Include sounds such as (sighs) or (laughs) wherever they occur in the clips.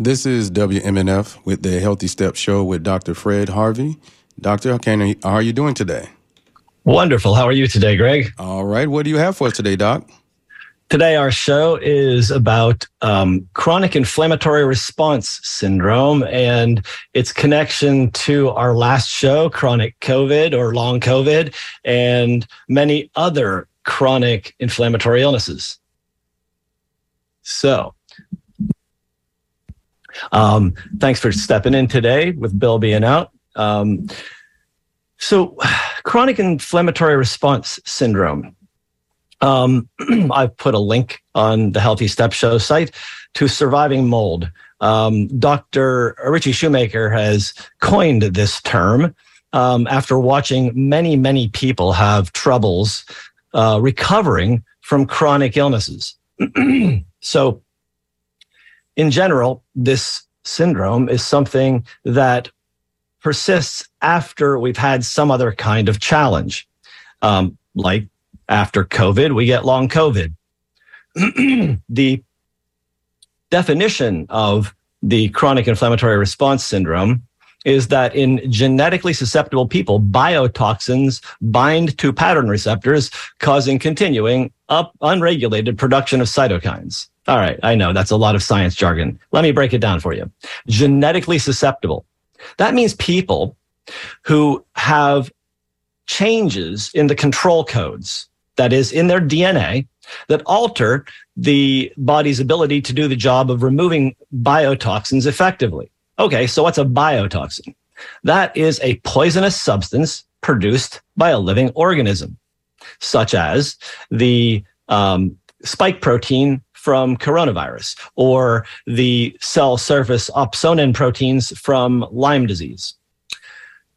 This is WMNF with the Healthy Step Show with Dr. Fred Harvey. Doctor, how are you doing today? Wonderful. How are you today, Greg? All right. What do you have for us today, Doc? Today, our show is about um, chronic inflammatory response syndrome and its connection to our last show, chronic COVID or long COVID, and many other chronic inflammatory illnesses. So, um, thanks for stepping in today with Bill being out. Um, so, chronic inflammatory response syndrome um, (clears throat) I've put a link on the Healthy Step Show site to surviving mold. Um, Dr. Ritchie Shoemaker has coined this term um, after watching many, many people have troubles uh, recovering from chronic illnesses. (clears throat) so, in general, this syndrome is something that persists after we've had some other kind of challenge, um, like after COVID, we get long COVID. (clears throat) the definition of the chronic inflammatory response syndrome is that in genetically susceptible people, biotoxins bind to pattern receptors, causing continuing up unregulated production of cytokines. All right, I know that's a lot of science jargon. Let me break it down for you. Genetically susceptible. That means people who have changes in the control codes that is in their DNA that alter the body's ability to do the job of removing biotoxins effectively. Okay, so what's a biotoxin? That is a poisonous substance produced by a living organism, such as the um, spike protein from coronavirus or the cell surface opsonin proteins from Lyme disease.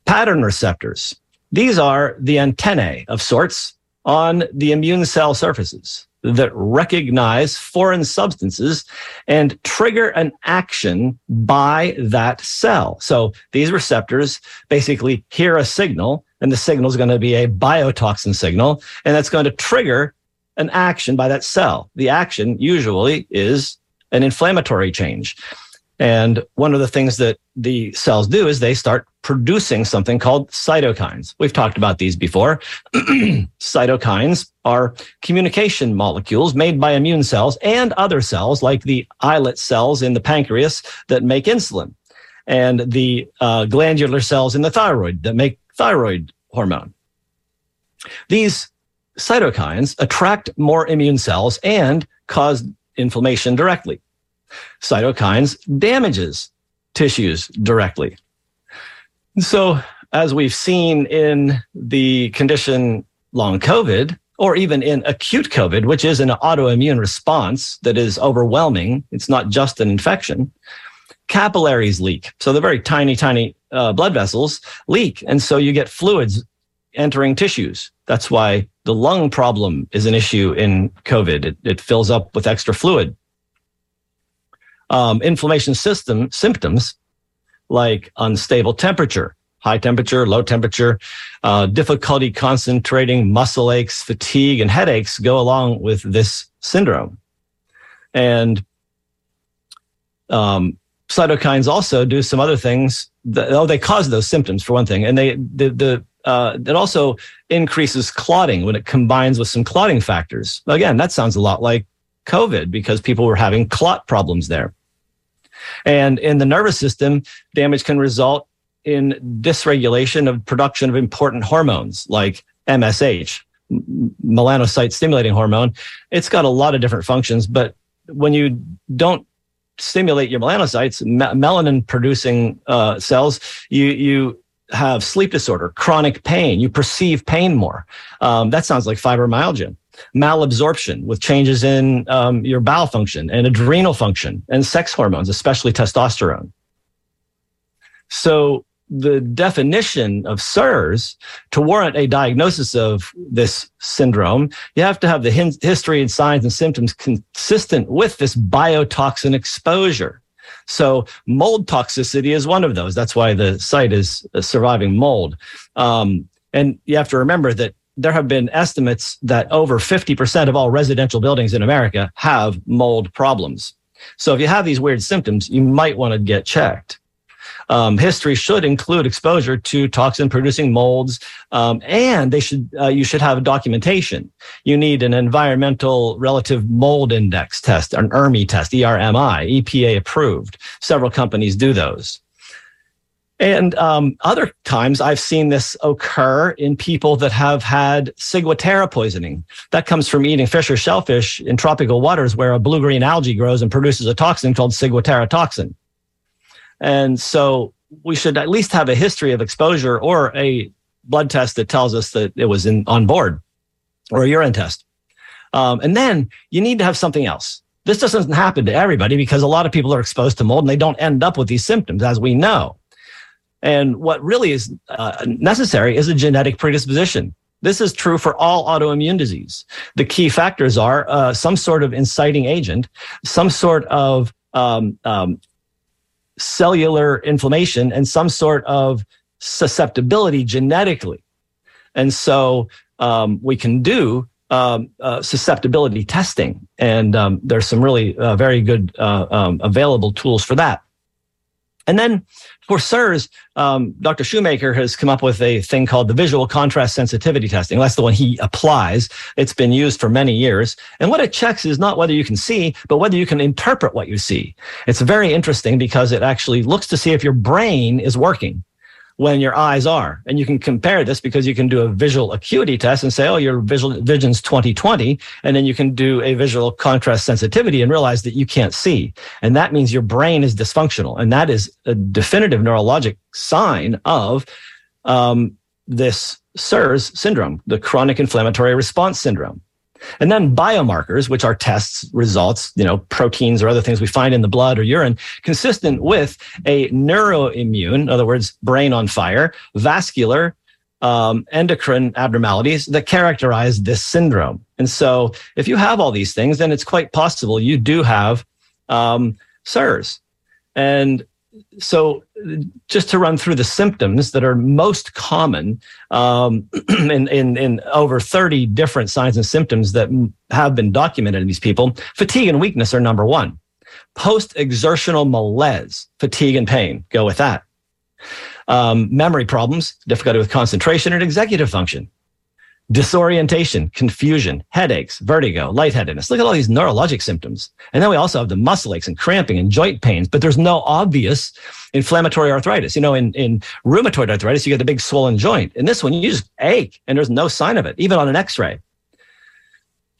Pattern receptors. These are the antennae of sorts on the immune cell surfaces that recognize foreign substances and trigger an action by that cell. So these receptors basically hear a signal, and the signal is going to be a biotoxin signal, and that's going to trigger an action by that cell. The action usually is an inflammatory change. And one of the things that the cells do is they start producing something called cytokines. We've talked about these before. (clears throat) cytokines are communication molecules made by immune cells and other cells like the islet cells in the pancreas that make insulin and the uh, glandular cells in the thyroid that make thyroid hormone. These cytokines attract more immune cells and cause inflammation directly cytokines damages tissues directly. So, as we've seen in the condition long COVID, or even in acute COVID, which is an autoimmune response that is overwhelming, it's not just an infection, capillaries leak. So, the very tiny, tiny uh, blood vessels leak. And so you get fluids entering tissues. That's why the lung problem is an issue in COVID. It, it fills up with extra fluid um, inflammation system symptoms like unstable temperature, high temperature, low temperature, uh, difficulty concentrating, muscle aches, fatigue, and headaches go along with this syndrome. And um, cytokines also do some other things. That, oh, they cause those symptoms for one thing, and they the the uh, it also increases clotting when it combines with some clotting factors. Again, that sounds a lot like COVID because people were having clot problems there. And in the nervous system, damage can result in dysregulation of production of important hormones like MSH, melanocyte stimulating hormone. It's got a lot of different functions, but when you don't stimulate your melanocytes, melanin producing uh, cells, you, you have sleep disorder, chronic pain, you perceive pain more. Um, that sounds like fibromyalgia malabsorption with changes in um, your bowel function and adrenal function and sex hormones, especially testosterone. So the definition of CIRS to warrant a diagnosis of this syndrome, you have to have the history and signs and symptoms consistent with this biotoxin exposure. So mold toxicity is one of those. That's why the site is surviving mold. Um, and you have to remember that there have been estimates that over 50% of all residential buildings in America have mold problems. So if you have these weird symptoms, you might want to get checked. Um, history should include exposure to toxin producing molds, um, and they should uh, you should have documentation. You need an environmental relative mold index test, an ERMI test, ERMI, EPA approved. Several companies do those. And um, other times I've seen this occur in people that have had ciguatera poisoning. That comes from eating fish or shellfish in tropical waters where a blue green algae grows and produces a toxin called ciguatera toxin. And so we should at least have a history of exposure or a blood test that tells us that it was in, on board or a urine test. Um, and then you need to have something else. This doesn't happen to everybody because a lot of people are exposed to mold and they don't end up with these symptoms, as we know. And what really is uh, necessary is a genetic predisposition. This is true for all autoimmune disease. The key factors are uh, some sort of inciting agent, some sort of um, um, cellular inflammation, and some sort of susceptibility genetically. And so um, we can do um, uh, susceptibility testing, and um, there's some really uh, very good uh, um, available tools for that. And then for CIRS, um, Dr. Shoemaker has come up with a thing called the visual contrast sensitivity testing. That's the one he applies. It's been used for many years. And what it checks is not whether you can see, but whether you can interpret what you see. It's very interesting because it actually looks to see if your brain is working when your eyes are. And you can compare this because you can do a visual acuity test and say, oh, your visual vision's 2020. And then you can do a visual contrast sensitivity and realize that you can't see. And that means your brain is dysfunctional. And that is a definitive neurologic sign of um, this CIRS syndrome, the chronic inflammatory response syndrome. And then biomarkers, which are tests, results, you know, proteins or other things we find in the blood or urine, consistent with a neuroimmune, in other words, brain on fire, vascular, um, endocrine abnormalities that characterize this syndrome. And so if you have all these things, then it's quite possible you do have um, CIRS. And so just to run through the symptoms that are most common um, (clears throat) in, in, in over 30 different signs and symptoms that have been documented in these people fatigue and weakness are number one. Post exertional malaise fatigue and pain go with that. Um, memory problems difficulty with concentration and executive function disorientation, confusion, headaches, vertigo, lightheadedness. Look at all these neurologic symptoms. And then we also have the muscle aches and cramping and joint pains, but there's no obvious inflammatory arthritis. You know, in, in rheumatoid arthritis, you get the big swollen joint. In this one, you just ache and there's no sign of it, even on an x-ray.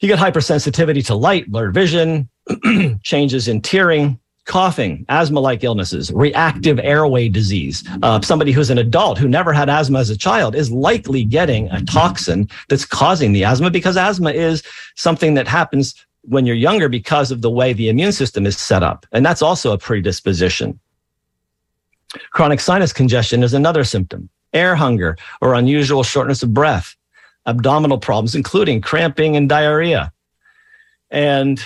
You get hypersensitivity to light, blurred vision, (clears throat) changes in tearing, coughing, asthma like illnesses, reactive airway disease. Uh, somebody who's an adult who never had asthma as a child is likely getting a toxin that's causing the asthma because asthma is something that happens when you're younger because of the way the immune system is set up. And that's also a predisposition. Chronic sinus congestion is another symptom. Air hunger or unusual shortness of breath, abdominal problems, including cramping and diarrhea. And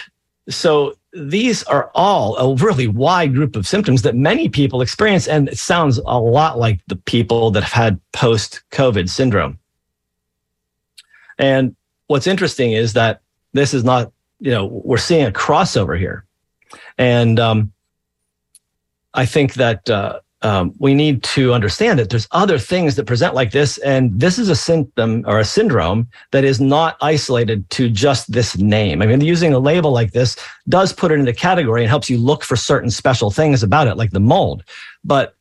so these are all a really wide group of symptoms that many people experience. And it sounds a lot like the people that have had post COVID syndrome. And what's interesting is that this is not, you know, we're seeing a crossover here. And um, I think that uh, um, we need to understand that there's other things that present like this. And this is a symptom or a syndrome that is not isolated to just this name. I mean, using a label like this does put it in the category and helps you look for certain special things about it, like the mold. But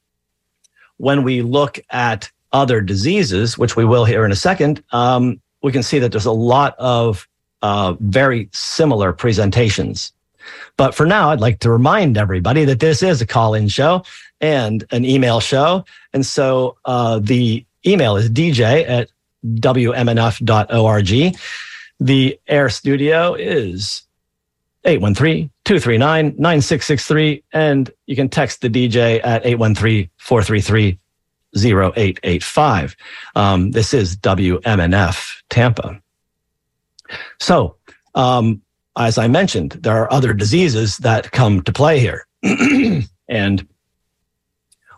when we look at other diseases, which we will here in a second, um, we can see that there's a lot of uh, very similar presentations. But for now, I'd like to remind everybody that this is a call in show and an email show. And so uh, the email is dj at wmnf.org. The air studio is 813-239-9663. And you can text the DJ at 813-433-0885. Um, this is WMNF Tampa. So, um, as I mentioned, there are other diseases that come to play here. (clears throat) and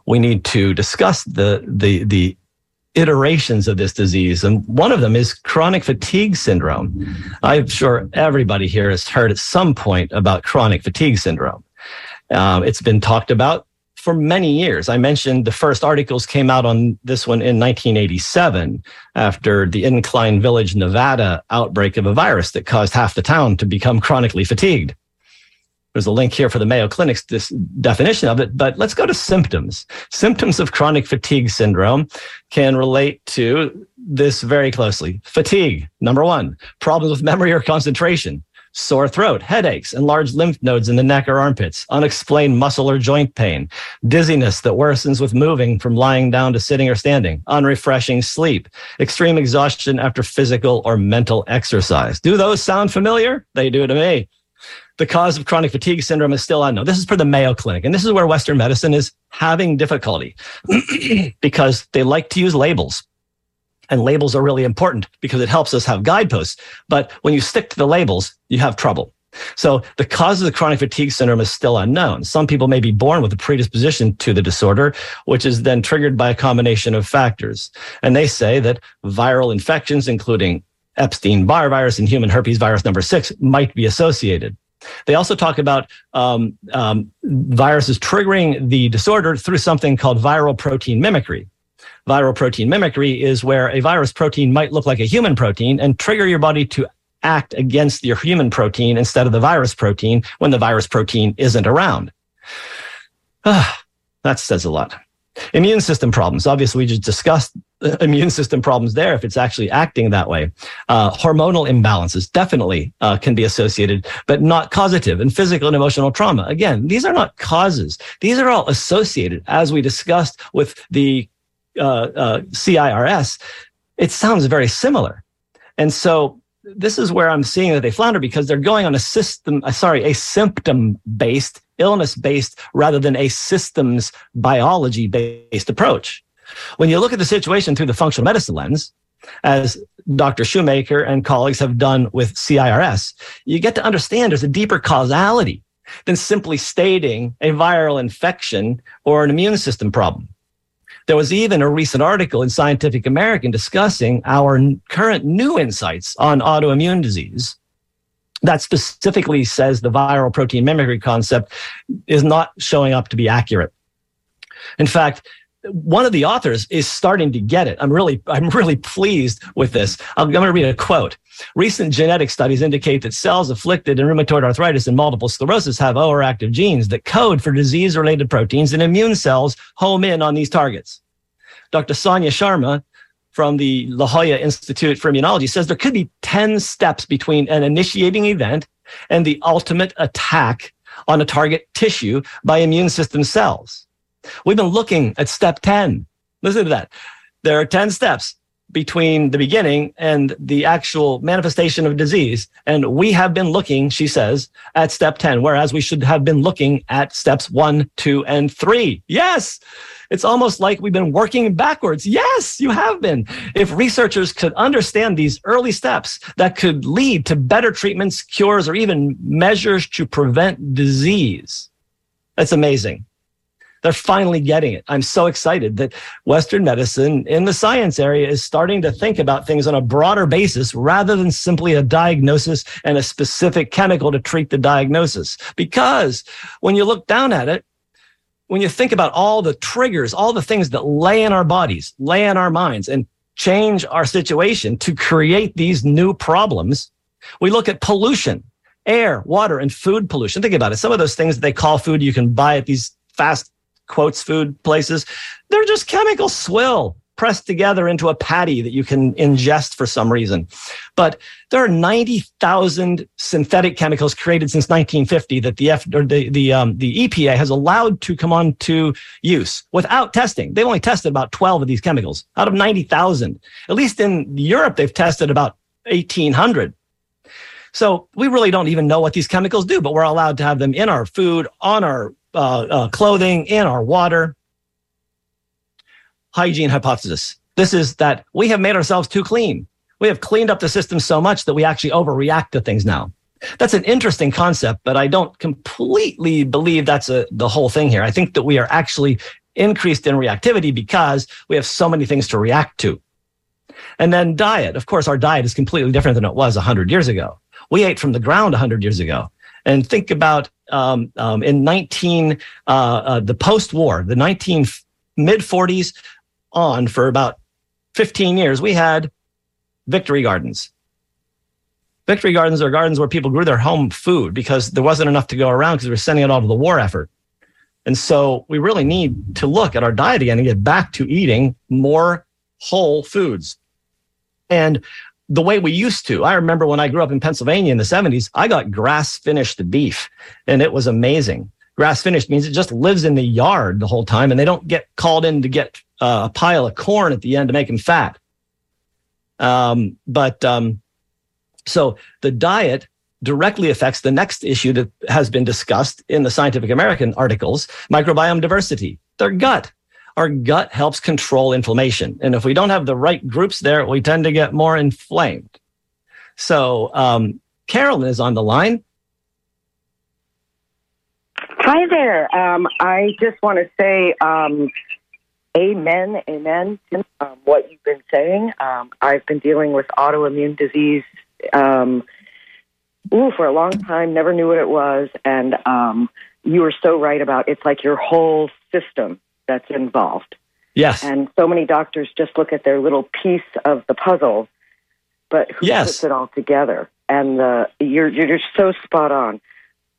we need to discuss the, the, the iterations of this disease. And one of them is chronic fatigue syndrome. I'm sure everybody here has heard at some point about chronic fatigue syndrome. Um, it's been talked about for many years. I mentioned the first articles came out on this one in 1987 after the Incline Village, Nevada outbreak of a virus that caused half the town to become chronically fatigued. There's a link here for the Mayo Clinic's definition of it, but let's go to symptoms. Symptoms of chronic fatigue syndrome can relate to this very closely. Fatigue, number one, problems with memory or concentration, sore throat, headaches, enlarged lymph nodes in the neck or armpits, unexplained muscle or joint pain, dizziness that worsens with moving from lying down to sitting or standing, unrefreshing sleep, extreme exhaustion after physical or mental exercise. Do those sound familiar? They do to me the cause of chronic fatigue syndrome is still unknown. This is for the Mayo Clinic, and this is where Western medicine is having difficulty (clears throat) because they like to use labels. And labels are really important because it helps us have guideposts. But when you stick to the labels, you have trouble. So the cause of the chronic fatigue syndrome is still unknown. Some people may be born with a predisposition to the disorder, which is then triggered by a combination of factors. And they say that viral infections, including Epstein-Barr virus and human herpes virus number six, might be associated. They also talk about um, um, viruses triggering the disorder through something called viral protein mimicry. Viral protein mimicry is where a virus protein might look like a human protein and trigger your body to act against your human protein instead of the virus protein when the virus protein isn't around. (sighs) That says a lot. Immune system problems. Obviously, we just discussed immune system problems there if it's actually acting that way. Uh, hormonal imbalances definitely uh, can be associated, but not causative. And physical and emotional trauma. Again, these are not causes. These are all associated, as we discussed with the uh, uh CIRS. It sounds very similar. And so this is where I'm seeing that they flounder because they're going on a system, uh, sorry, a symptom based, illness based, rather than a systems biology based approach. When you look at the situation through the functional medicine lens, as Dr. Shoemaker and colleagues have done with CIRS, you get to understand there's a deeper causality than simply stating a viral infection or an immune system problem. There was even a recent article in Scientific American discussing our current new insights on autoimmune disease that specifically says the viral protein mimicry concept is not showing up to be accurate. In fact, one of the authors is starting to get it. I'm really, I'm really pleased with this. I'm going to read a quote. Recent genetic studies indicate that cells afflicted in rheumatoid arthritis and multiple sclerosis have overactive genes that code for disease related proteins and immune cells home in on these targets. Dr. Sonia Sharma from the La Jolla Institute for Immunology says there could be 10 steps between an initiating event and the ultimate attack on a target tissue by immune system cells. We've been looking at step 10. Listen to that. There are 10 steps between the beginning and the actual manifestation of disease. And we have been looking, she says, at step 10, whereas we should have been looking at steps one, two, and three. Yes. It's almost like we've been working backwards. Yes, you have been. If researchers could understand these early steps that could lead to better treatments, cures, or even measures to prevent disease, that's amazing. They're finally getting it. I'm so excited that Western medicine in the science area is starting to think about things on a broader basis rather than simply a diagnosis and a specific chemical to treat the diagnosis. Because when you look down at it, when you think about all the triggers, all the things that lay in our bodies, lay in our minds, and change our situation to create these new problems, we look at pollution, air, water, and food pollution. Think about it. Some of those things that they call food you can buy at these fast quotes food places, they're just chemical swill pressed together into a patty that you can ingest for some reason. But there are 90,000 synthetic chemicals created since 1950 that the F or the the um, the EPA has allowed to come on to use without testing. They've only tested about 12 of these chemicals out of 90,000. At least in Europe, they've tested about 1,800. So we really don't even know what these chemicals do, but we're allowed to have them in our food, on our uh, uh, clothing, in our water. Hygiene hypothesis. This is that we have made ourselves too clean. We have cleaned up the system so much that we actually overreact to things now. That's an interesting concept, but I don't completely believe that's a, the whole thing here. I think that we are actually increased in reactivity because we have so many things to react to. And then diet. Of course, our diet is completely different than it was 100 years ago. We ate from the ground 100 years ago. And think about um, um, in 19 uh, uh, the post-war, the 19 mid 40s on for about 15 years, we had victory gardens. Victory gardens are gardens where people grew their home food because there wasn't enough to go around because we were sending it all to the war effort. And so we really need to look at our diet again and get back to eating more whole foods. And the way we used to. I remember when I grew up in Pennsylvania in the 70s, I got grass finished beef and it was amazing. Grass finished means it just lives in the yard the whole time and they don't get called in to get uh, a pile of corn at the end to make them fat. Um, but um, so the diet directly affects the next issue that has been discussed in the Scientific American articles microbiome diversity, their gut. Our gut helps control inflammation. And if we don't have the right groups there, we tend to get more inflamed. So, um, Carolyn is on the line. Hi there. Um, I just want to say um, amen, amen to um, what you've been saying. Um, I've been dealing with autoimmune disease um, ooh, for a long time, never knew what it was. And you were so right about it's like your whole system that's involved. Yes. And so many doctors just look at their little piece of the puzzle, but who Yes. puts it all together? And uh, you're you're just so spot on.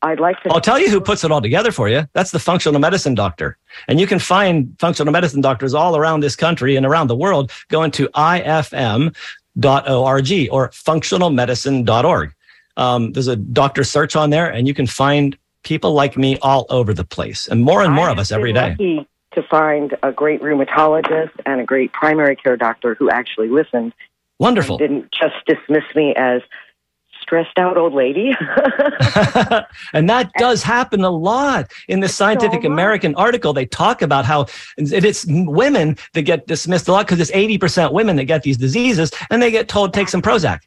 I'd like to. I'll tell you who puts it all together for you. That's the functional medicine doctor. And you can find functional medicine doctors all around this country and around the world going to ifm.org or functionalmedicine.org. Um, there's a doctor search on there, and you can find people like me all over the place, and more and more I of us every day. Lucky to find a great rheumatologist and a great primary care doctor who actually listened Wonderful. didn't just dismiss me as stressed out old lady. (laughs) (laughs) and that does happen a lot in the Scientific much. American article. They talk about how it's women that get dismissed a lot because it's 80% women that get these diseases and they get told take some Prozac.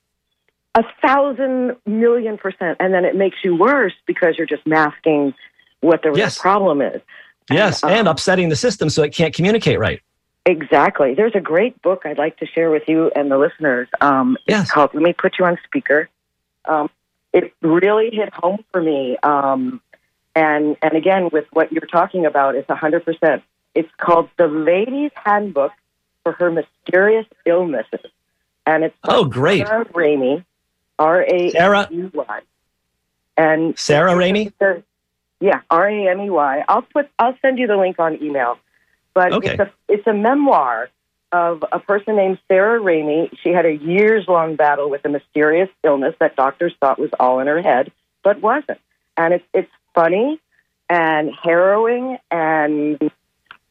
a thousand million percent, and then it makes you worse because you're just masking what the real Yes. problem is. Yes, um, and upsetting the system so it can't communicate right. Exactly. There's a great book I'd like to share with you and the listeners. Um, Yes. It's called Let Me Put You on Speaker. Um, it really hit home for me. Um, and, and again, with what you're talking about, it's 100%. It's called The Lady's Handbook for Her Mysterious Illnesses. And it's Oh, great. Sarah Ramey, R A Sarah? M E Y. And Sarah Ramey? Yeah, R A M E Y. I'll put. I'll send you the link on email. But Okay. it's a it's a memoir of a person named Sarah Ramey. She had a years long battle with a mysterious illness that doctors thought was all in her head, but wasn't. And it's it's funny and harrowing and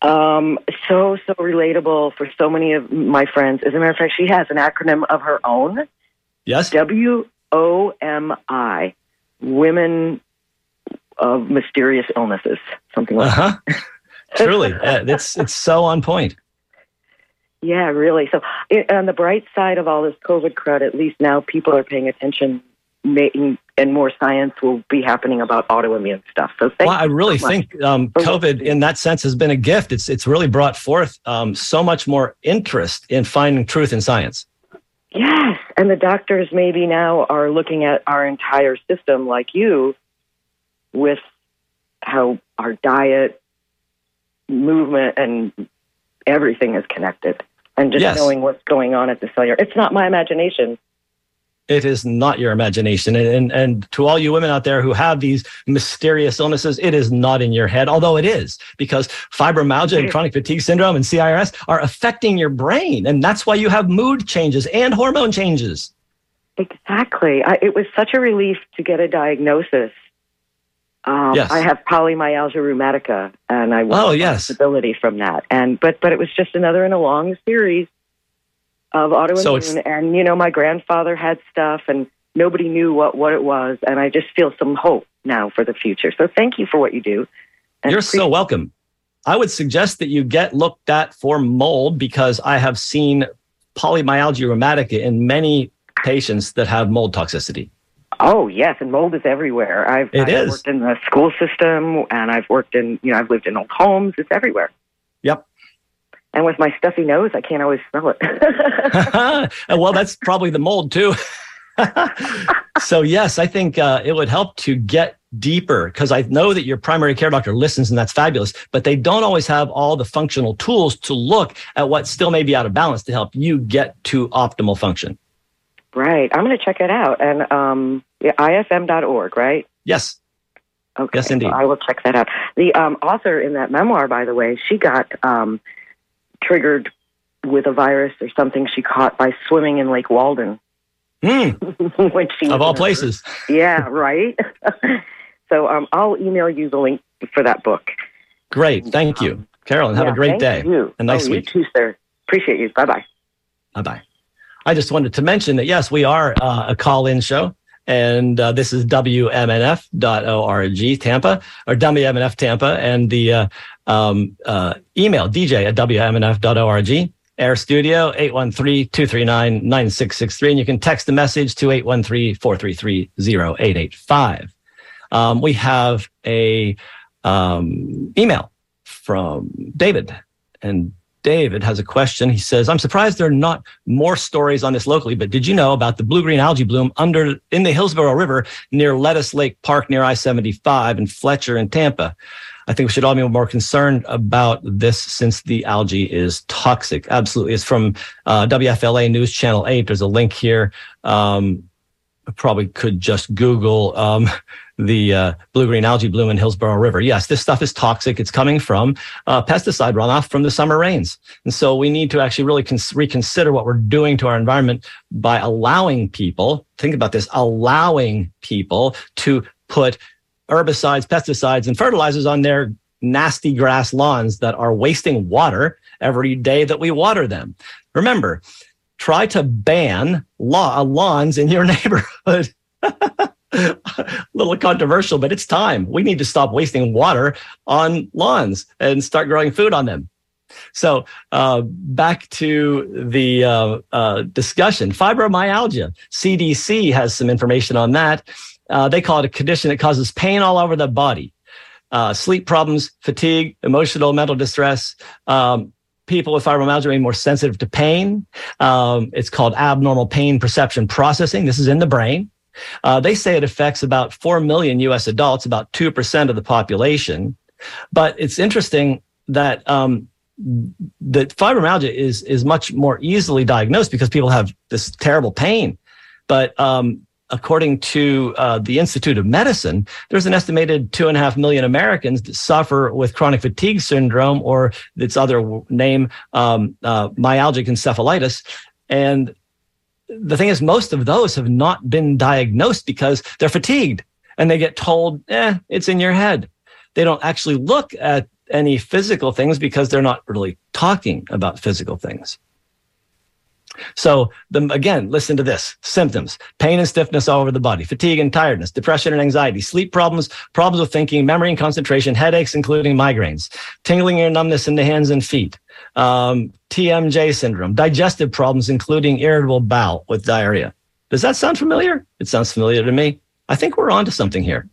um, so so relatable for so many of my friends. As a matter of fact, she has an acronym of her own. Yes? W O M I, Women of Mysterious Illnesses, something like Uh huh. (laughs) Truly. Uh, it's, it's so on point. Yeah, really. So, it, on the bright side of all this COVID crud, at least now people are paying attention, making, and more science will be happening about autoimmune stuff. So, thank Well, I really so think um, COVID, in that sense, has been a gift. It's it's really brought forth um, so much more interest in finding truth in science. Yes, and the doctors maybe now are looking at our entire system, like you, with how our diet, movement, and everything is connected, and just Yes. knowing what's going on at the cellular. It's not my imagination. It is not your imagination, and, and and to all you women out there who have these mysterious illnesses, it is not in your head. Although it is, because fibromyalgia and chronic fatigue syndrome and CIRS are affecting your brain, and that's why you have mood changes and hormone changes. Exactly. I, it was such a relief to get a diagnosis. Um, Yes. I have polymyalgia rheumatica, and I want Oh, yes. stability from that. And but but it was just another in a long series of autoimmune. So it's- and you know, my grandfather had stuff, and nobody knew what what it was. And I just feel some hope now for the future. So thank you for what you do. And You're so welcome. I would suggest that you get looked at for mold because I have seen polymyalgia rheumatica in many patients that have mold toxicity. Oh yes, and mold is everywhere. I've, It I've is. worked in the school system, and I've worked in you know I've lived in old homes. It's everywhere. Yep. And with my stuffy nose, I can't always smell it. (laughs) (laughs) well, that's probably the mold too. (laughs) so yes, I think uh, it would help to get deeper because I know that your primary care doctor listens and that's fabulous, but they don't always have all the functional tools to look at what still may be out of balance to help you get to optimal function. Right. I'm going to check it out. And um, yeah, ifm.org, right? Yes. Okay. Yes, indeed. So I will check that out. The um, author in that memoir, by the way, she got um, triggered with a virus or something she caught by swimming in Lake Walden. Mm. (laughs) when she of all places. Yeah, right. (laughs) so um, I'll email you the link for that book. Great. Thank you. Carolyn, have yeah, a great day. You. A nice oh, week. You too, sir. Appreciate you. Bye bye. Bye bye. I just wanted to mention that, yes, we are uh, a call in show. And uh, this is WMNF.org Tampa or WMNF Tampa. And the uh, um, uh, email DJ at WMNF.org. Air Studio 813-239-9663. And you can text the message to 813-433-0885. Um, we have a um, email from David and David has a question. He says, I'm surprised there are not more stories on this locally, but did you know about the blue green algae bloom under in the Hillsborough River near Lettuce Lake Park near I 75 and Fletcher and Tampa? I think we should all be more concerned about this since the algae is toxic. Absolutely. It's from uh, WFLA News Channel 8. There's a link here. Um, probably could just Google um, the uh, blue green algae bloom in Hillsborough River. Yes, this stuff is toxic. It's coming from uh, pesticide runoff from the summer rains. And so we need to actually really cons- reconsider what we're doing to our environment by allowing people, think about this, allowing people to put herbicides, pesticides, and fertilizers on their nasty grass lawns that are wasting water every day that we water them. Remember, try to ban law, lawns in your (laughs) neighborhood. a (laughs) little controversial, but it's time. We need to stop wasting water on lawns and start growing food on them. So uh, back to the uh, uh, discussion. Fibromyalgia. CDC has some information on that. Uh, they call it a condition that causes pain all over the body. Uh, sleep problems, fatigue, emotional, mental distress. Um, people with fibromyalgia are more sensitive to pain. Um, it's called abnormal pain perception processing. This is in the brain. Uh, they say it affects about 4 million US adults, about 2% of the population. But it's interesting that um, that fibromyalgia is, is much more easily diagnosed because people have this terrible pain. But um, according to uh, the Institute of Medicine, there's an estimated two and a half million Americans that suffer with chronic fatigue syndrome or its other name, um, uh, myalgic encephalitis. And the thing is, most of those have not been diagnosed because they're fatigued and they get told, eh, it's in your head. They don't actually look at any physical things because they're not really talking about physical things. So the, again, listen to this. Symptoms, pain and stiffness all over the body, fatigue and tiredness, depression and anxiety, sleep problems, problems with thinking, memory and concentration, headaches, including migraines, tingling or numbness in the hands and feet, um, TMJ syndrome, digestive problems, including irritable bowel with diarrhea. Does that sound familiar? It sounds familiar to me. I think we're onto something here.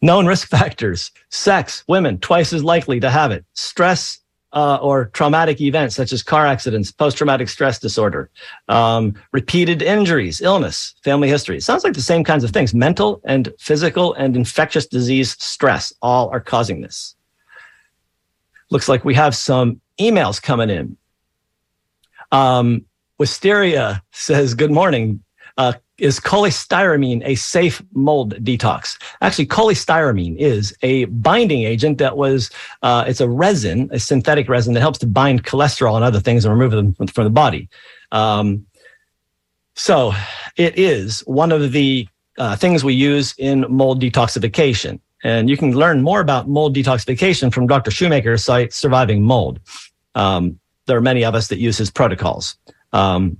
Known risk factors. Sex, women. Twice as likely to have it, stress uh, or traumatic events such as car accidents, post traumatic stress disorder, um, repeated injuries, illness, family history. It sounds like the same kinds of things. Mental and physical and infectious disease stress all are causing this. Looks like we have some emails coming in. Um, Wisteria says, Good morning. Uh, is cholestyramine a safe mold detox? Actually, cholestyramine is a binding agent that was, uh, it's a resin, a synthetic resin that helps to bind cholesterol and other things and remove them from, the body. Um, so it is one of the uh, things we use in mold detoxification. And you can learn more about mold detoxification from Dr. Shoemaker's site, Surviving Mold. Um, there are many of us that use his protocols. Um,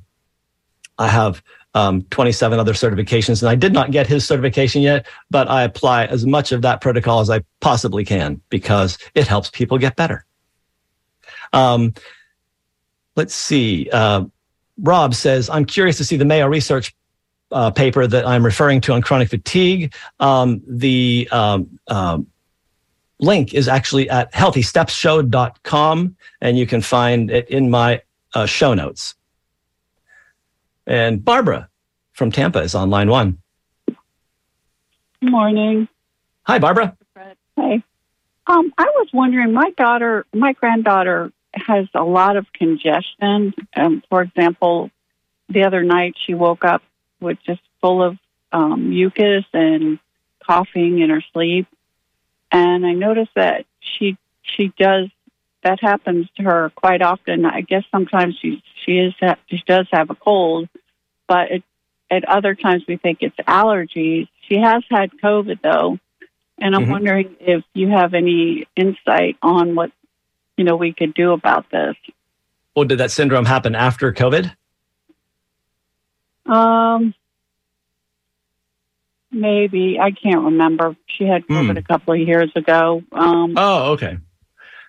I have um, 27 other certifications, and I did not get his certification yet, but I apply as much of that protocol as I possibly can because it helps people get better. Um, let's see. Uh, Rob says, I'm curious to see the Mayo Research uh, paper that I'm referring to on chronic fatigue. Um, the um, um, link is actually at healthystepsshow.com, and you can find it in my uh, show notes. And Barbara from Tampa is on line one. Good morning. Hi, Barbara. Hey. Um, I was wondering, my daughter, my granddaughter has a lot of congestion. Um, for example, the other night she woke up with just full of um, mucus and coughing in her sleep. And I noticed that she she does that happens to her quite often. I guess sometimes she she is she does have a cold, but it, at other times we think it's allergies. She has had COVID though, and I'm mm-hmm. wondering if you have any insight on what you know we could do about this. Well, did that syndrome happen after COVID? Um, maybe I can't remember. She had COVID mm. a couple of years ago. Um, oh, okay.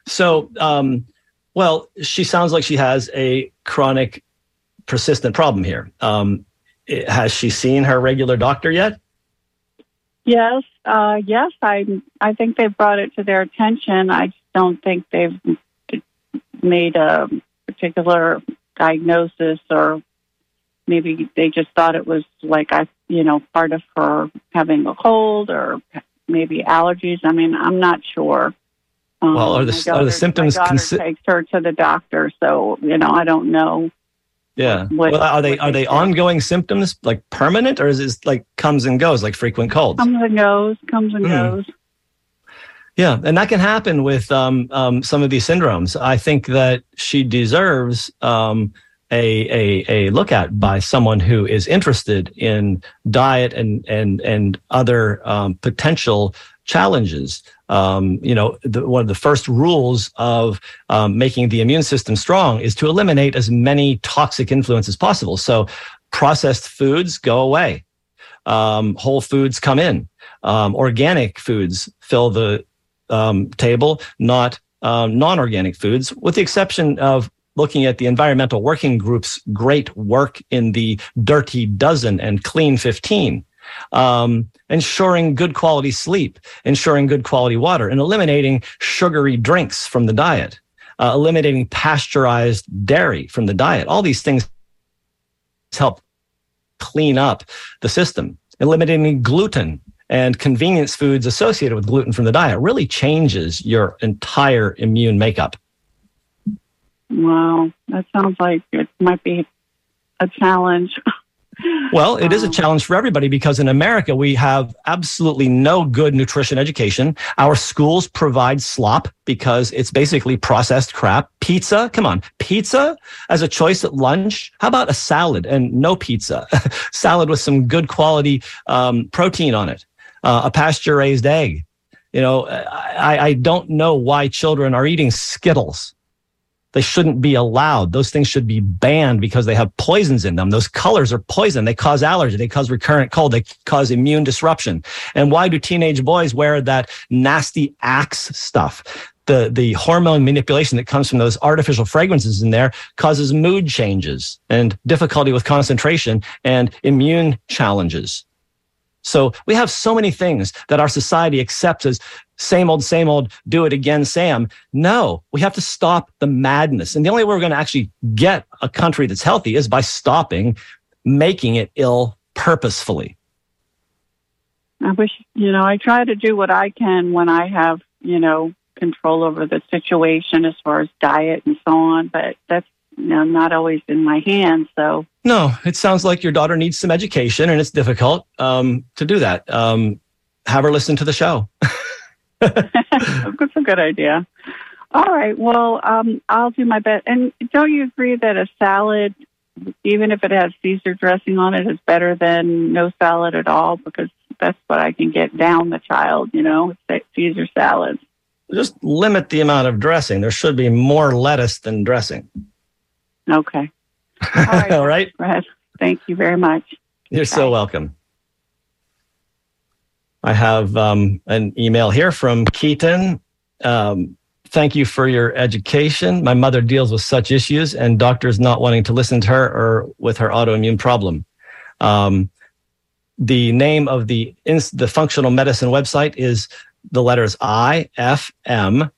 So, um, well, she sounds like she has a chronic, persistent problem here. Um, has she seen her regular doctor yet? Yes, uh, yes. I I think they brought it to their attention. I don't think they've made a particular diagnosis, or maybe they just thought it was like I, you know, part of her having a cold or maybe allergies. I mean, I'm not sure. Um, well, are the, are the symptoms? My daughter consi- takes her to the doctor, so you know I don't know. Yeah. What, well, are they are they, they ongoing symptoms, like permanent, or is it like comes and goes, like frequent colds? Comes and goes, comes and mm. goes. Yeah, and that can happen with um, um, some of these syndromes. I think that she deserves um, a, a, a look at by someone who is interested in diet and and and other um, potential challenges um, you know, the, one of the first rules of um, making the immune system strong is to eliminate as many toxic influences as possible. So processed foods go away. Um, whole foods come in. Um, organic foods fill the um, table, not um, non-organic foods, with the exception of looking at the environmental working group's great work in the dirty dozen and clean 15 um, ensuring good quality sleep, ensuring good quality water, and eliminating sugary drinks from the diet, uh, eliminating pasteurized dairy from the diet. All these things help clean up the system. Eliminating gluten and convenience foods associated with gluten from the diet really changes your entire immune makeup. Wow, that sounds like it might be a challenge. (laughs) Well, it is a challenge for everybody because in America, we have absolutely no good nutrition education. Our schools provide slop because it's basically processed crap. Pizza, come on, pizza as a choice at lunch. How about a salad and no pizza? (laughs) salad with some good quality um, protein on it, uh, a pasture raised egg. You know, I, I don't know why children are eating Skittles they shouldn't be allowed. Those things should be banned because they have poisons in them. Those colors are poison. They cause allergy. They cause recurrent cold. They cause immune disruption. And why do teenage boys wear that nasty axe stuff? The, the hormone manipulation that comes from those artificial fragrances in there causes mood changes and difficulty with concentration and immune challenges. So we have so many things that our society accepts as same old, same old, do it again, Sam. No, we have to stop the madness. And the only way we're going to actually get a country that's healthy is by stopping making it ill purposefully. I wish, you know, I try to do what I can when I have, you know, control over the situation as far as diet and so on, but that's you know, not always in my hands. So no, it sounds like your daughter needs some education, and it's difficult um, to do that. Um, have her listen to the show. (laughs) (laughs) That's a good idea. All right. Well, um, I'll do my best. And don't you agree that a salad, even if it has Caesar dressing on it, is better than no salad at all? Because that's what I can get down the child. You know, Caesar salad. Just limit the amount of dressing. There should be more lettuce than dressing. Okay. (laughs) All right. All right. Thank you very much. You're Bye. so welcome. I have um, an email here from Keaton. Um, thank you for your education. My mother deals with such issues and doctors not wanting to listen to her or with her autoimmune problem. Um, the name of the, the functional medicine website is the letters IFM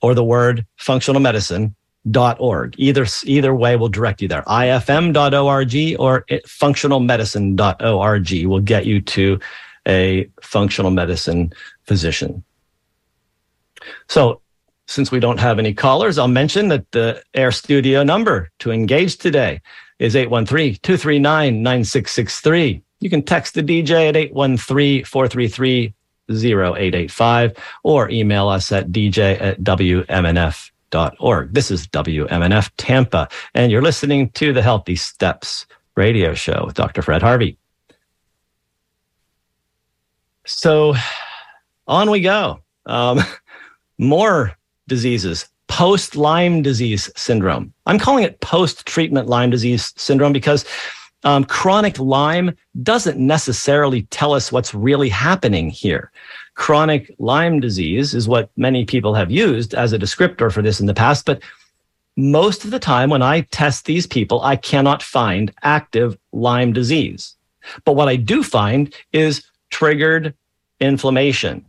or the word functional medicine dot org. Either either way will direct you there. ifm.org or functionalmedicine.org will get you to a functional medicine physician. So, since we don't have any callers, I'll mention that the Air Studio number to engage today is 813 239 9663. You can text the DJ at 813 433 0885 or email us at dj at wmnf.org. This is WMNF Tampa, and you're listening to the Healthy Steps radio show with Dr. Fred Harvey. So on we go. Um, (laughs) more diseases, post Lyme disease syndrome. I'm calling it post treatment Lyme disease syndrome because um, chronic Lyme doesn't necessarily tell us what's really happening here. Chronic Lyme disease is what many people have used as a descriptor for this in the past, but most of the time when I test these people, I cannot find active Lyme disease. But what I do find is triggered inflammation.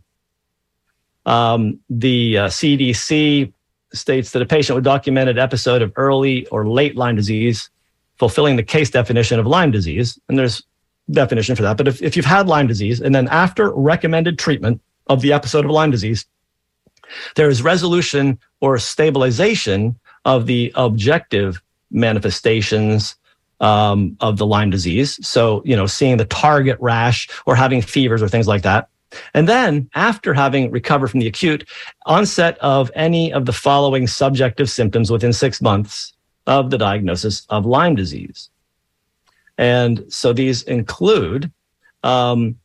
Um, the uh, CDC states that a patient with documented episode of early or late Lyme disease, fulfilling the case definition of Lyme disease, and there's definition for that. But if, if you've had Lyme disease and then after recommended treatment of the episode of Lyme disease, there is resolution or stabilization of the objective manifestations um, of the Lyme disease. So, you know, seeing the target rash or having fevers or things like that. And then, after having recovered from the acute, onset of any of the following subjective symptoms within six months of the diagnosis of Lyme disease. And so these include um,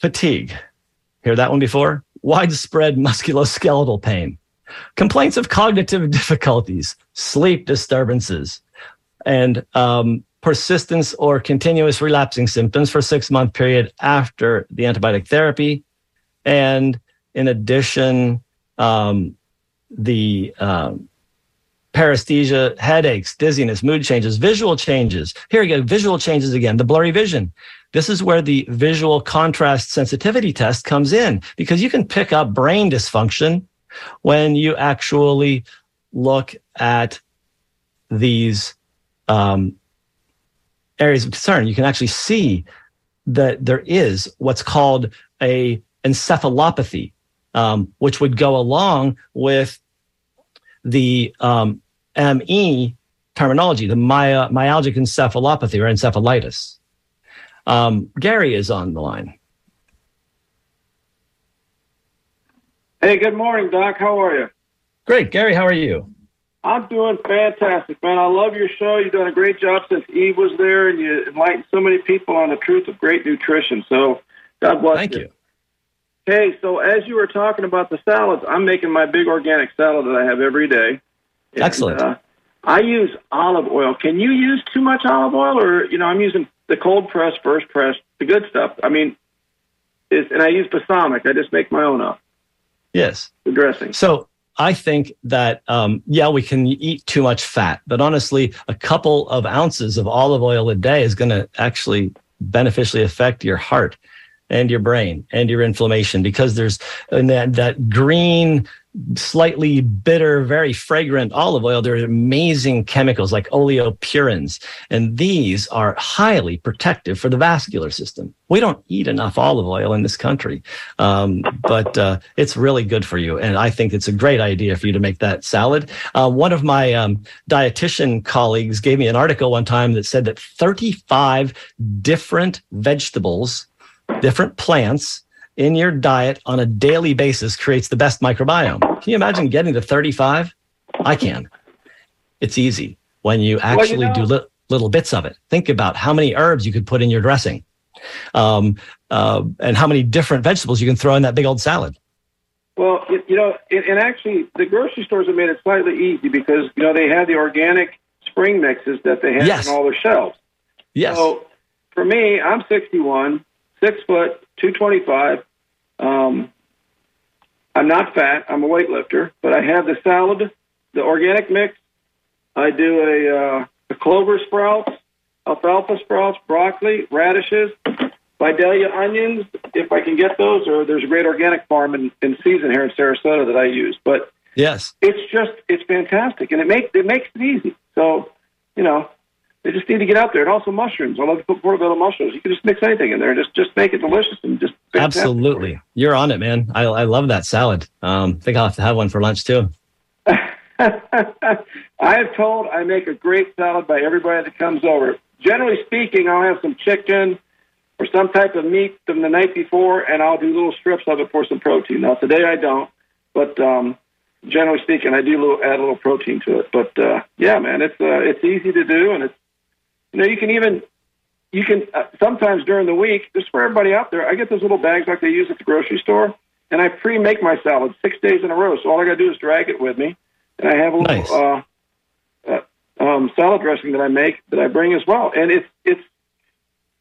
fatigue. Hear that one before? Widespread musculoskeletal pain, complaints of cognitive (laughs) difficulties, sleep disturbances, and um, persistence or continuous relapsing symptoms for six month period after the antibiotic therapy. And in addition, um, the um, paresthesia, headaches, dizziness, mood changes, visual changes. Here we go, visual changes again, the blurry vision. This is where the visual contrast sensitivity test comes in because you can pick up brain dysfunction when you actually look at these um, areas of concern, you can actually see that there is what's called a encephalopathy, um, which would go along with the um, ME terminology, the my- myalgic encephalopathy or encephalitis. Um, Gary is on the line. Hey, good morning, Doc. How are you? Great, Gary. How are you? I'm doing fantastic, man. I love your show. You've done a great job since Eve was there, and you enlightened so many people on the truth of great nutrition. So, God bless you. Thank you. you. Hey, so as you were talking about the salads, I'm making my big organic salad that I have every day. And, Excellent. Uh, I use olive oil. Can you use too much olive oil, or you know, I'm using the cold press, first press, the good stuff. I mean, is and I use balsamic. I just make my own up Yes. the dressing. So I think that um, yeah, we can eat too much fat, but honestly, a couple of ounces of olive oil a day is going to actually beneficially affect your heart and your brain and your inflammation because there's that that green slightly bitter very fragrant olive oil. There are amazing chemicals like oleuropeins and these are highly protective for the vascular system. We don't eat enough olive oil in this country um, but uh, it's really good for you. And i think it's a great idea for you to make that salad. Uh, one of my um, dietitian colleagues gave me an article one time that said that 35 different vegetables different plants in your diet on a daily basis creates the best microbiome. Can you imagine getting to 35? I can. It's easy when you Well, you actually know- do li- little bits of it. Think about how many herbs you could put in your dressing um, uh, and how many different vegetables you can throw in that big old salad. Well, you, know, and, and actually, the grocery stores have made it slightly easy because you know they have the organic spring mixes that they have Yes. on all their shelves. Yes. So, for me, I'm 61, six foot, 225. Um, I'm not fat. I'm a weightlifter, but I have the salad, the organic mix. I do a, uh, a clover sprouts, alfalfa sprouts, broccoli, radishes, Vidalia onions, if I can get those, or there's a great organic farm in, in season here in Sarasota that I use. But yes. it's just it's fantastic, and it makes it makes it easy. So, you know, they just need to get out there. And also mushrooms. I love to put portobello mushrooms. You can just mix anything in there and just just make it delicious and just. Absolutely, you're on it, man. I, I love that salad. Um, I think I'll have to have one for lunch too. (laughs) I have told I make a great salad by everybody that comes over. Generally speaking, I'll have some chicken or some type of meat from the night before, and I'll do little strips of it for some protein. Now today I don't, but um, generally speaking, I do little, add a little protein to it. But uh, yeah, man, it's uh, it's easy to do, and it's you know you can even you can uh, sometimes during the week just for everybody out there. I get those little bags like they use at the grocery store, and I pre-make my salad six days in a row. So all I got to do is drag it with me, and I have a little Nice. uh, uh, um, salad dressing that I make that I bring as well, and it's it's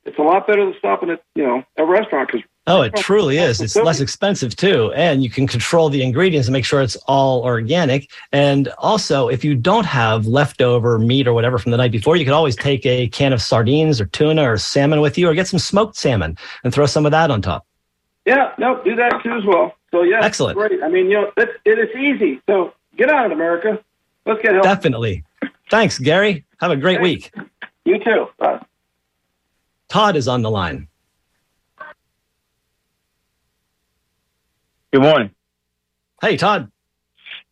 it's a lot better than stopping at you know a restaurant because Oh, it truly is. It's (laughs) less expensive too. And you can control the ingredients and make sure it's all organic. And also, if you don't have leftover meat or whatever from the night before, you could always take a can of sardines or tuna or salmon with you or get some smoked salmon and throw some of that on top. Yeah, no, do that too as well. So yeah, Excellent. Great. I mean, you know, it, it is easy. So get on it, America. Let's get help. Definitely. Thanks, Gary. Have a great week. You too. Bye. Todd is on the line. Good morning. Hey, Todd.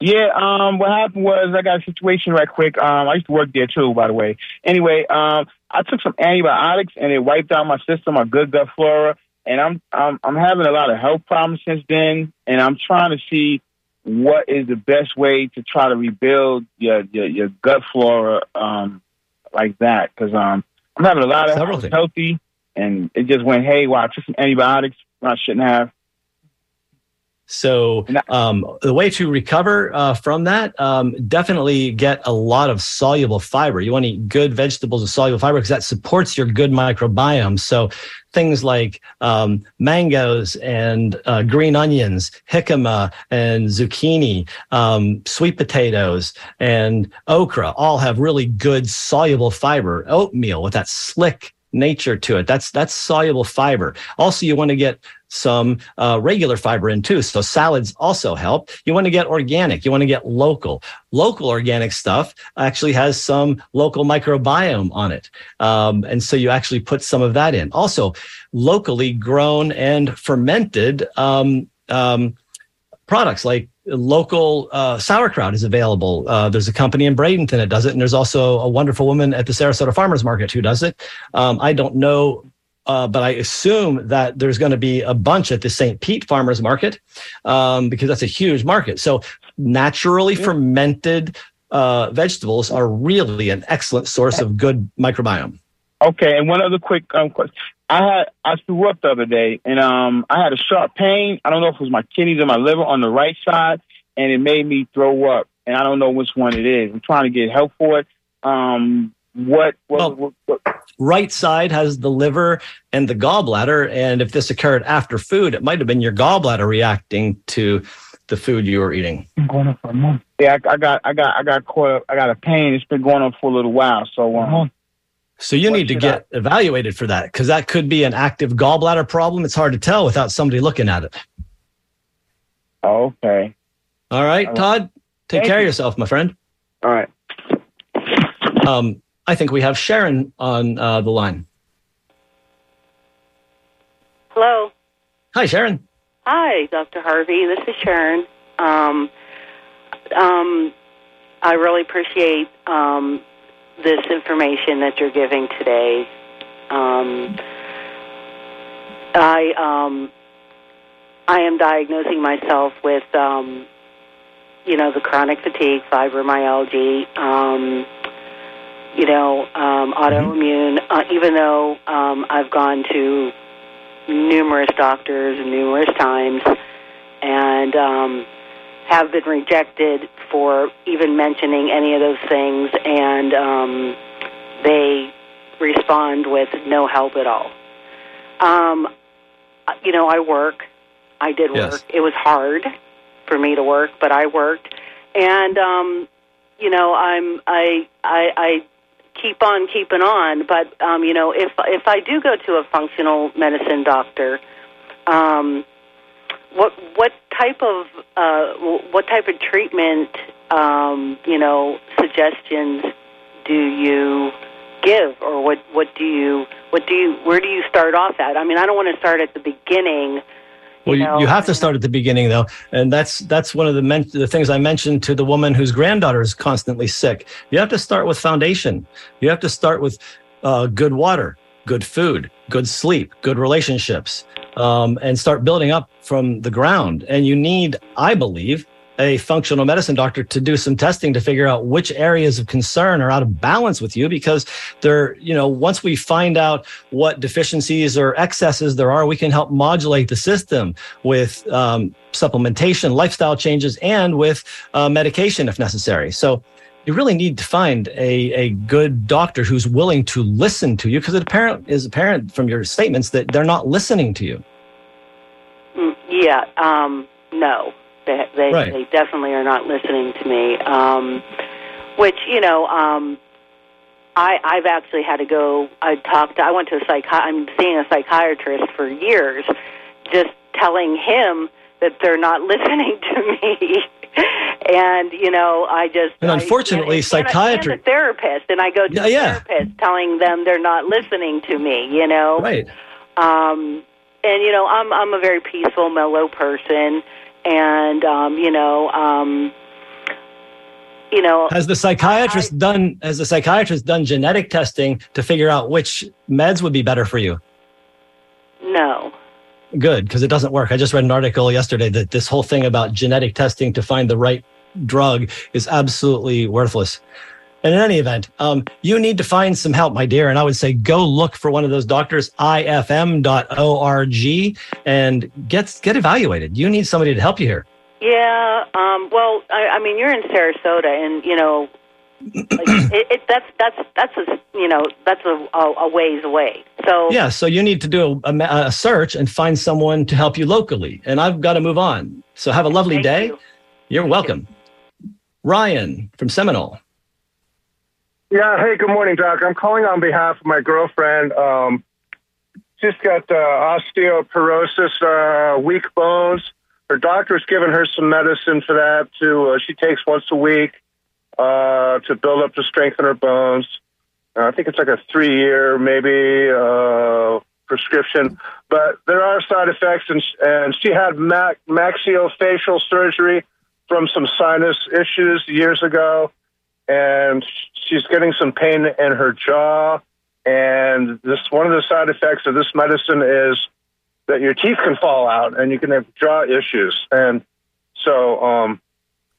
Yeah, um, what happened was I got a situation right quick. Um, I used to work there too, by the way. Anyway, um, I took some antibiotics and it wiped out my system, my good gut flora, and I'm I'm I'm having a lot of health problems since then, and I'm trying to see what is the best way to try to rebuild your your, your gut flora um like that because um I'm having a lot of things. healthy and it just went haywire. I took some antibiotics I shouldn't have. So, um, the way to recover uh, from that, um, definitely get a lot of soluble fiber. You want to eat good vegetables with soluble fiber because that supports your good microbiome. So, things like um, mangoes and uh, green onions, jicama and zucchini, um, sweet potatoes and okra all have really good soluble fiber. Oatmeal with that slick nature to it. That's that's soluble fiber. Also, you want to get some uh, regular fiber in too. So salads also help. You want to get organic. You want to get local. Local organic stuff actually has some local microbiome on it, um, and so you actually put some of that in. Also, locally grown and fermented um, um, products like local uh, sauerkraut is available. Uh, there's a company in Bradenton that does it, and there's also a wonderful woman at the Sarasota Farmers Market who does it. Um, I don't know, uh, but I assume that there's going to be a bunch at the St. Pete Farmers Market um, because that's a huge market. So naturally fermented uh, vegetables are really an excellent source of good microbiome. Okay, and one other quick um, question. I had I threw up the other day, and um, I had a sharp pain. I don't know if it was my kidneys or my liver on the right side, and it made me throw up. And I don't know which one it is. I'm trying to get help for it. Um, what? what, Well- what, what right side has the liver and the gallbladder. And if this occurred after food, it might have been your gallbladder reacting to the food you were eating. going on for a month. Yeah, I, I got I got I got caught up. I got a pain. It's been going on for a little while. So um, So you What need to should get evaluated for that because that could be an active gallbladder problem. It's hard to tell without somebody looking at it. okay. All right, All right. Todd, take Thank care of yourself, my friend. All right. Um, I think we have Sharon on uh, the line. Hello. Hi, Sharon. Hi, Dr. Harvey. This is Sharon. Um, um, I really appreciate um, this information that you're giving today. Um, I um, I am diagnosing myself with um, you know the chronic fatigue, fibromyalgia. Um, you know, um, autoimmune. Uh, even though um, I've gone to numerous doctors numerous times and um, have been rejected for even mentioning any of those things, and um, they respond with no help at all. Um, you know, I work. I did Yes. work. It was hard for me to work, but I worked, and um, you know, I'm I I. I keep on keeping on. But um, you know, if if I do go to a functional medicine doctor, um, what what type of uh, what type of treatment um, you know suggestions do you give, or what what do you what do you where do you start off at? I mean, I don't want to start at the beginning. Well, you, know, you have to start at the beginning, though, and that's that's one of the men- the things I mentioned to the woman whose granddaughter is constantly sick. You have to start with foundation. You have to start with uh, good water, good food, good sleep, good relationships, um, and start building up from the ground. And you need, I believe, a functional medicine doctor to do some testing to figure out which areas of concern are out of balance with you because they're, you know once we find out what deficiencies or excesses there are we can help modulate the system with um, supplementation lifestyle changes and with uh, medication if necessary so you really need to find a, a good doctor who's willing to listen to you because it apparent is apparent from your statements that they're not listening to you Mm, yeah, um, no, they they, Right. they definitely are not listening to me. Um, which you know, um, I I've actually had to go. I talked. I went to a psychi- I'm seeing a psychiatrist for years, just telling him that they're not (laughs) listening to me. And you know, I just And unfortunately, and- psychiatry- and a therapist, and I go to Yeah, yeah. therapist telling them they're not listening to me. You know, right um, and you know, I'm I'm a very peaceful, mellow person, and um, you know, um, you know, Has the psychiatrist done has the psychiatrist done genetic testing to figure out which meds would be better for you? no, Good, because it doesn't work. I just read an article yesterday that this whole thing about genetic testing to find the right drug is absolutely worthless. And in any event, um, you need to find some help, my dear. And I would say go look for one of those doctors, ifm.org, and get get evaluated. You need somebody to help you here. yeah. Um, well, I, I mean, you're in Sarasota, and you know, like, it, it, that's that's that's a you know that's a, a, a ways away. So Yeah, so you need to do a, a, a search and find someone to help you locally. And I've got to move on. So have a lovely Thank day. you. You're welcome. Ryan from Seminole. Yeah. Hey, good morning, Doc. I'm calling on behalf of my girlfriend. Um, she's got uh, osteoporosis, uh, weak bones. Her doctor's given her some medicine for that. To uh, she takes once a week uh, to build up to strengthen her bones. Uh, I think it's like a three-year, maybe uh, prescription. But there are side effects, and and she had mac- maxillofacial surgery from some sinus issues years ago and she's getting some pain in her jaw. And this one of the side effects of this medicine is that your teeth can fall out and you can have jaw issues. And so, um,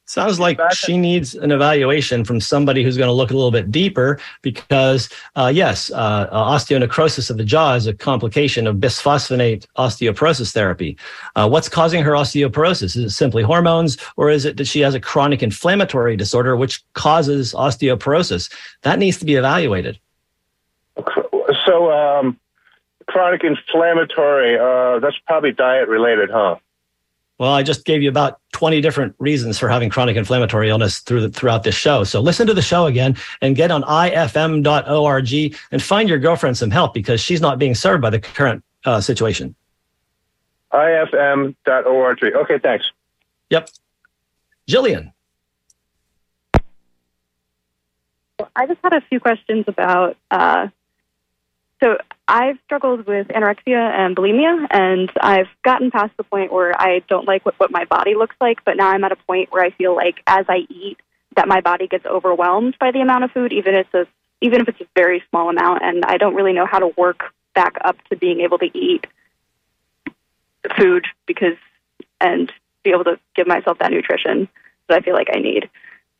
Sounds like she needs an evaluation from somebody who's going to look a little bit deeper because, uh, yes, uh, uh, osteonecrosis of the jaw is a complication of bisphosphonate osteoporosis therapy. Uh, what's causing her osteoporosis? Is it simply hormones or is it that she has a chronic inflammatory disorder which causes osteoporosis? That needs to be evaluated. so um, chronic inflammatory, uh, that's probably diet related, huh? Well, I just gave you about 20 different reasons for having chronic inflammatory illness through the, throughout this show. So listen to the show again and get on ifm.org and find your girlfriend some help because she's not being served by the current uh, situation. ifm.org. Okay, thanks. Yep. Jillian. I just had a few questions about. Uh, so I've struggled with anorexia and bulimia, and I've gotten past the point where I don't like what, what my body looks like. But now I'm at a point where I feel like as I eat, that my body gets overwhelmed by the amount of food, even if it's a, even if it's a very small amount, and I don't really know how to work back up to being able to eat food because and be able to give myself that nutrition that I feel like I need.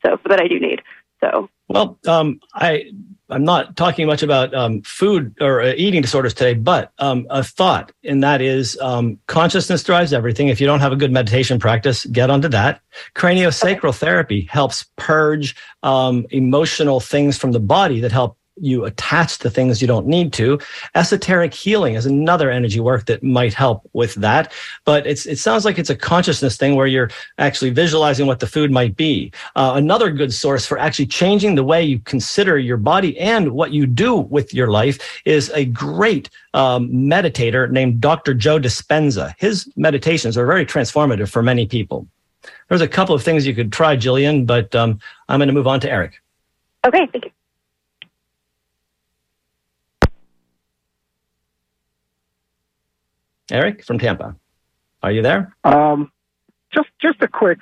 So that I do need. So Well, um, I I'm not talking much about um, food or uh, eating disorders today, but um, a thought, and that is um, consciousness drives everything. If you don't have a good meditation practice, get onto that. Craniosacral therapy helps purge um, emotional things from the body that help you attach to things you don't need to. Esoteric healing is another energy work that might help with that. But it's it sounds like it's a consciousness thing where you're actually visualizing what the food might be. Uh, another good source for actually changing the way you consider your body and what you do with your life is a great um, meditator named Dr. Joe Dispenza. His meditations are very transformative for many people. There's a couple of things you could try, Jillian, but um, I'm going to move on to Eric. okay, thank you. Eric from Tampa, are you there? Um, just just a quick.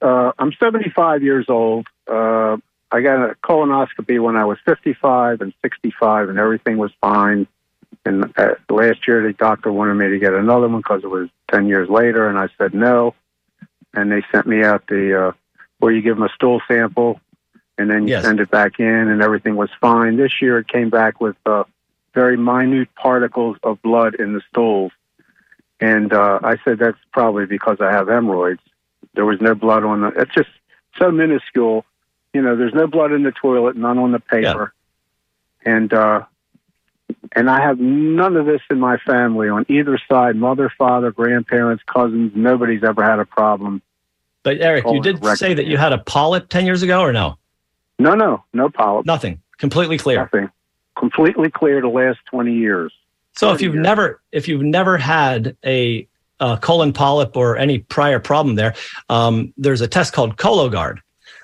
Uh, I'm 75 years old. Uh, I got a colonoscopy when I was 55 and 65, and everything was fine. And uh, last year, the doctor wanted me to get another one because it was 10 years later, and I said no. And they sent me out the uh, where you give them a stool sample, and then you Yes. send it back in, and everything was fine. This year, it came back with uh, very minute particles of blood in the stools, and uh, I said that's probably because I have hemorrhoids. There was no blood on the. It's just so minuscule. You know, there's no blood in the toilet, none on the paper, and uh, and I have none of this in my family on either side. Mother, father, grandparents, cousins. Nobody's ever had a problem. But Eric, you did say that you had a polyp 10 years ago or no? No, no, no polyp. Nothing. Completely clear. Nothing. Completely clear the last twenty years. So if you've years. never if you've never had a, uh colon polyp or any prior problem there, um, there's a test called Cologuard.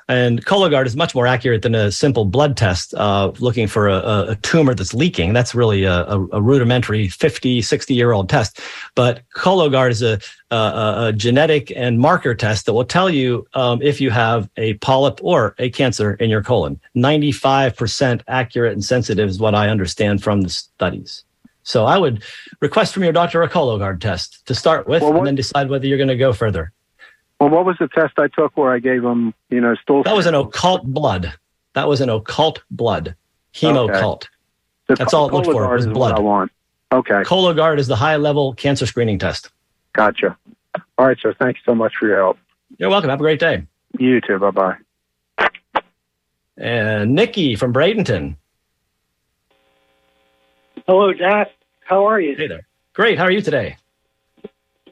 And Cologuard is much more accurate than a simple blood test uh, looking for a, a- a tumor that's leaking. That's really a, a, a rudimentary 50, 60 year old test. But Cologuard is a, a, a- a genetic and marker test that will tell you um, if you have a polyp or a cancer in your colon. 95% accurate and sensitive is what I understand from the studies. So I would request from your doctor a Cologuard test to start with, Well, what- and then decide whether you're going to go further. Well, what was the test I took where I gave them, you know, stool? That was an occult blood. That was an occult blood, Hemoccult. The That's all it looked for, was blood. I want. Okay, Cologuard is the high level cancer screening test. gotcha. All right, sir. Thank you so much for your help. You're welcome. Have a great day. You too. Bye bye. And Nikki from Bradenton. Hello, Jack. How are you? Hey there. Great. How are you today?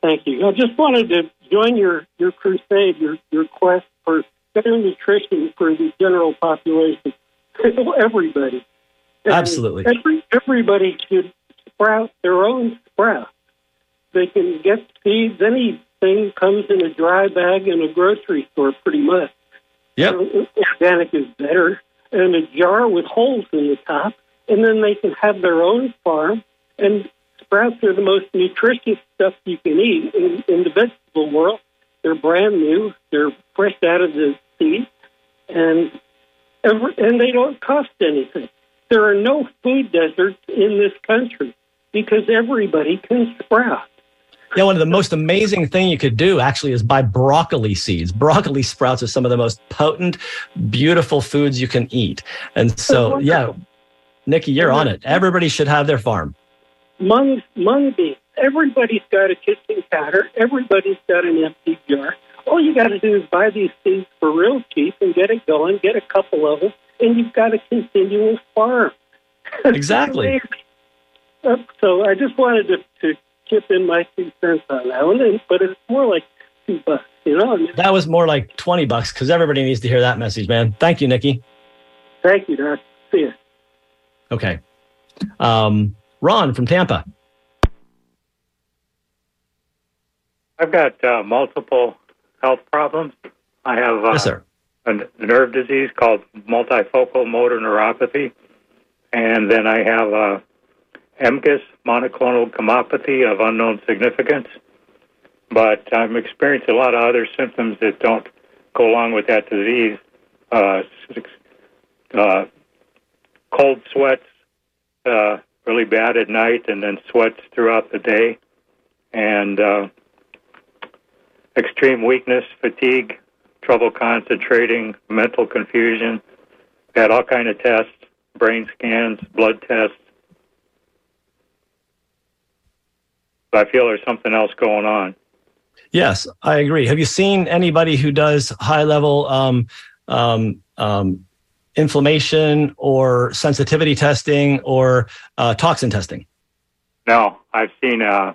Thank you. I just wanted to join your, your crusade, your, your quest for better nutrition for the general population. (laughs) Everybody. Absolutely. Every, everybody should sprout their own sprout. They can get seeds. Anything comes in a dry bag in a grocery store, pretty much. Yep. Uh, Organic is better. And a jar with holes in the top. And then they can have their own farm. And sprouts are the most nutritious stuff you can eat in, in the vegetable world. They're brand new. They're fresh out of the seed. And, every, and they don't cost anything. There are no food deserts in this country because everybody can sprout. Yeah, one of the most amazing thing you could do actually is buy broccoli seeds. Broccoli sprouts are some of the most potent, beautiful foods you can eat. And so, yeah, Nikki, you're on it. Everybody should have their farm. Mung, mung beans. Everybody's got a kitchen counter. Everybody's got an empty jar. All you got to do is buy these seeds for real cheap and get it going. Get a couple of them, and you've got a continual farm. (laughs) Exactly. Uh, so I just wanted to, to chip in my two cents on that one, but it's more like two bucks, you know. That was more like 20 bucks because everybody needs to hear that message, man. Thank you, Nikki. thank you, Doc. See you. Okay. Um, Ron from Tampa. I've got uh, multiple health problems. I have uh, Yes, sir. a nerve disease called multifocal motor neuropathy, and then I have uh, MGUS, monoclonal gammopathy of unknown significance. But I'm experiencing a lot of other symptoms that don't go along with that disease. Uh, uh, cold sweats, uh, really bad at night, and then sweats throughout the day, and uh, extreme weakness, fatigue, trouble concentrating, mental confusion. Had all kind of tests, brain scans, blood tests. But I feel there's something else going on. Yes, I agree. Have you seen anybody who does high level um, um, um, inflammation or sensitivity testing or uh, toxin testing? No, I've seen a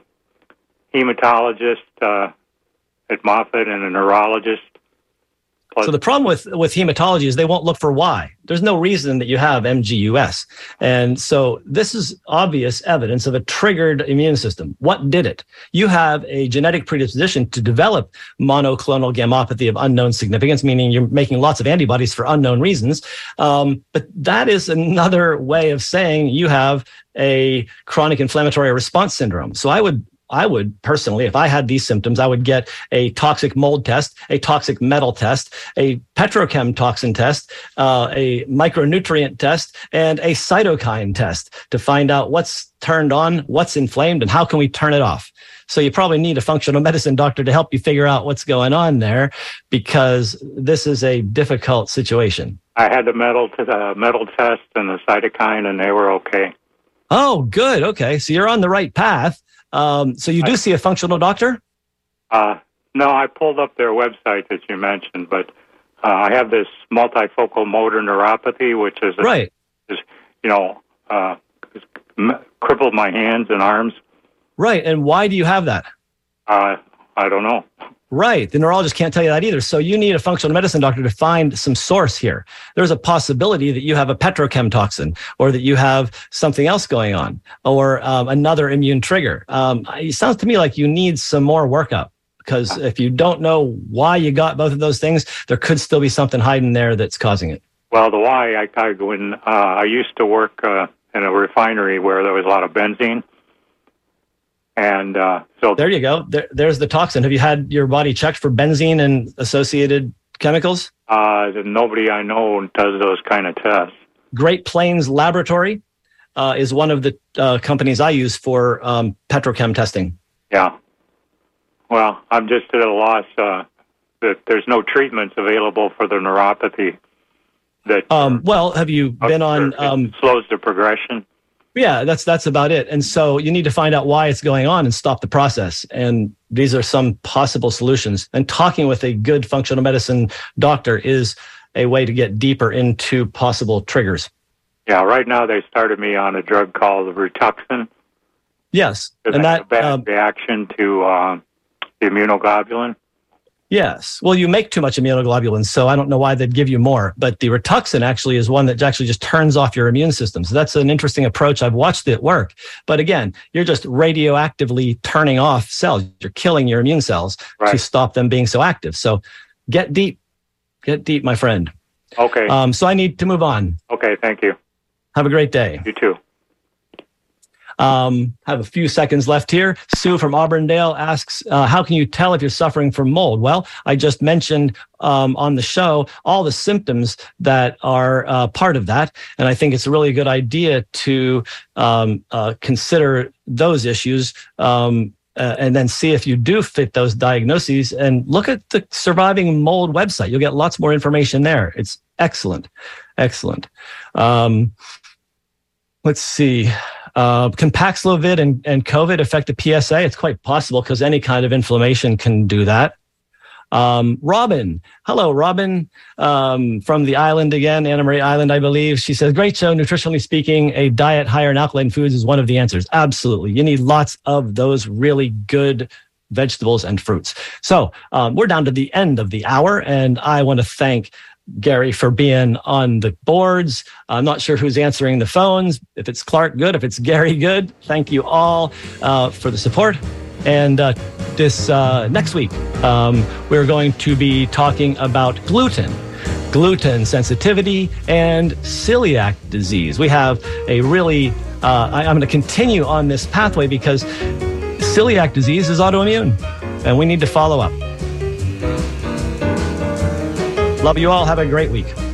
hematologist uh, at Moffitt and a neurologist. So the problem with with hematology is they won't look for why. There's no reason that you have MGUS, and so this is obvious evidence of a triggered immune system. What did it? You have a genetic predisposition to develop monoclonal gammopathy of unknown significance, meaning you're making lots of antibodies for unknown reasons. Um, but that is another way of saying you have a chronic inflammatory response syndrome. So I would I would personally, if I had these symptoms, I would get a toxic mold test, a toxic metal test, a petrochem toxin test, uh, a micronutrient test, and a cytokine test to find out what's turned on, what's inflamed, and how can we turn it off. So you probably need a functional medicine doctor to help you figure out what's going on there because this is a difficult situation. I had the metal the metal test and the cytokine, and they were okay. Oh, good. Okay, so you're on the right path. Um, so you do see a functional doctor? Uh, no, I pulled up their website that you mentioned, but uh, I have this multifocal motor neuropathy, which is a, right. Is, you know, uh, crippled my hands and arms. Right. And why do you have that? Uh, I don't know. Right. The neurologist can't tell you that either. So you need a functional medicine doctor to find some source here. There's a possibility that you have a petrochem toxin or that you have something else going on or um, another immune trigger. Um, it sounds to me like you need some more workup because if you don't know why you got both of those things, there could still be something hiding there that's causing it. Well, the why I, I when uh, I used to work uh, in a refinery where there was a lot of benzene and uh, so there you go. There, there's the toxin. Have you had your body checked for benzene and associated chemicals? Uh, nobody I know does those kind of tests. Great Plains Laboratory uh, is one of the uh, companies I use for um, petrochem testing. Yeah. Well, I'm just at a loss uh, that there's no treatments available for the neuropathy. That um, well, have you been on? Um, slows the progression. Yeah, that's that's about it. And so you need to find out why it's going on and stop the process. And these are some possible solutions. And talking with a good functional medicine doctor is a way to get deeper into possible triggers. Yeah, right now they started me on a drug called Rituxan. Yes, and that a bad um, reaction to uh, the immunoglobulin. Yes. Well, you make too much immunoglobulins, so I don't know why they'd give you more. But the Rituxan actually is one that actually just turns off your immune system. So that's an interesting approach. I've watched it work. But again, you're just radioactively turning off cells. You're killing your immune cells right. to stop them being so active. So get deep. Get deep, my friend. Okay. Um, so I need to move on. Okay. Thank you. Have a great day. You too. Um, have a few seconds left here. Sue from Auburndale asks, uh, "How can you tell if you're suffering from mold?" Well, I just mentioned um, on the show all the symptoms that are uh, part of that, and I think it's a really good idea to um, uh, consider those issues. Um, uh, and then see if you do fit those diagnoses and look at the surviving mold website. You'll get lots more information there. It's excellent. Excellent. Um, let's see. Uh, can Paxlovid and, and COVID affect the PSA? It's quite possible because any kind of inflammation can do that. Um, Robin, hello, Robin, um, from the island again, Anna Maria Island, I believe. She says, Great show. Nutritionally speaking, a diet higher in alkaline foods is one of the answers. Absolutely. You need lots of those really good vegetables and fruits. So um, we're down to the end of the hour, and I want to thank Gary for being on the boards. I'm not sure who's answering the phones. If it's Clark, good. If it's Gary, good. Thank you all uh, for the support. And uh, this uh, next week, um, we're going to be talking about gluten, gluten sensitivity, and celiac disease. We have a really, uh, I, I'm going to continue on this pathway because celiac disease is autoimmune, and we need to follow up. Love you all. Have a great week.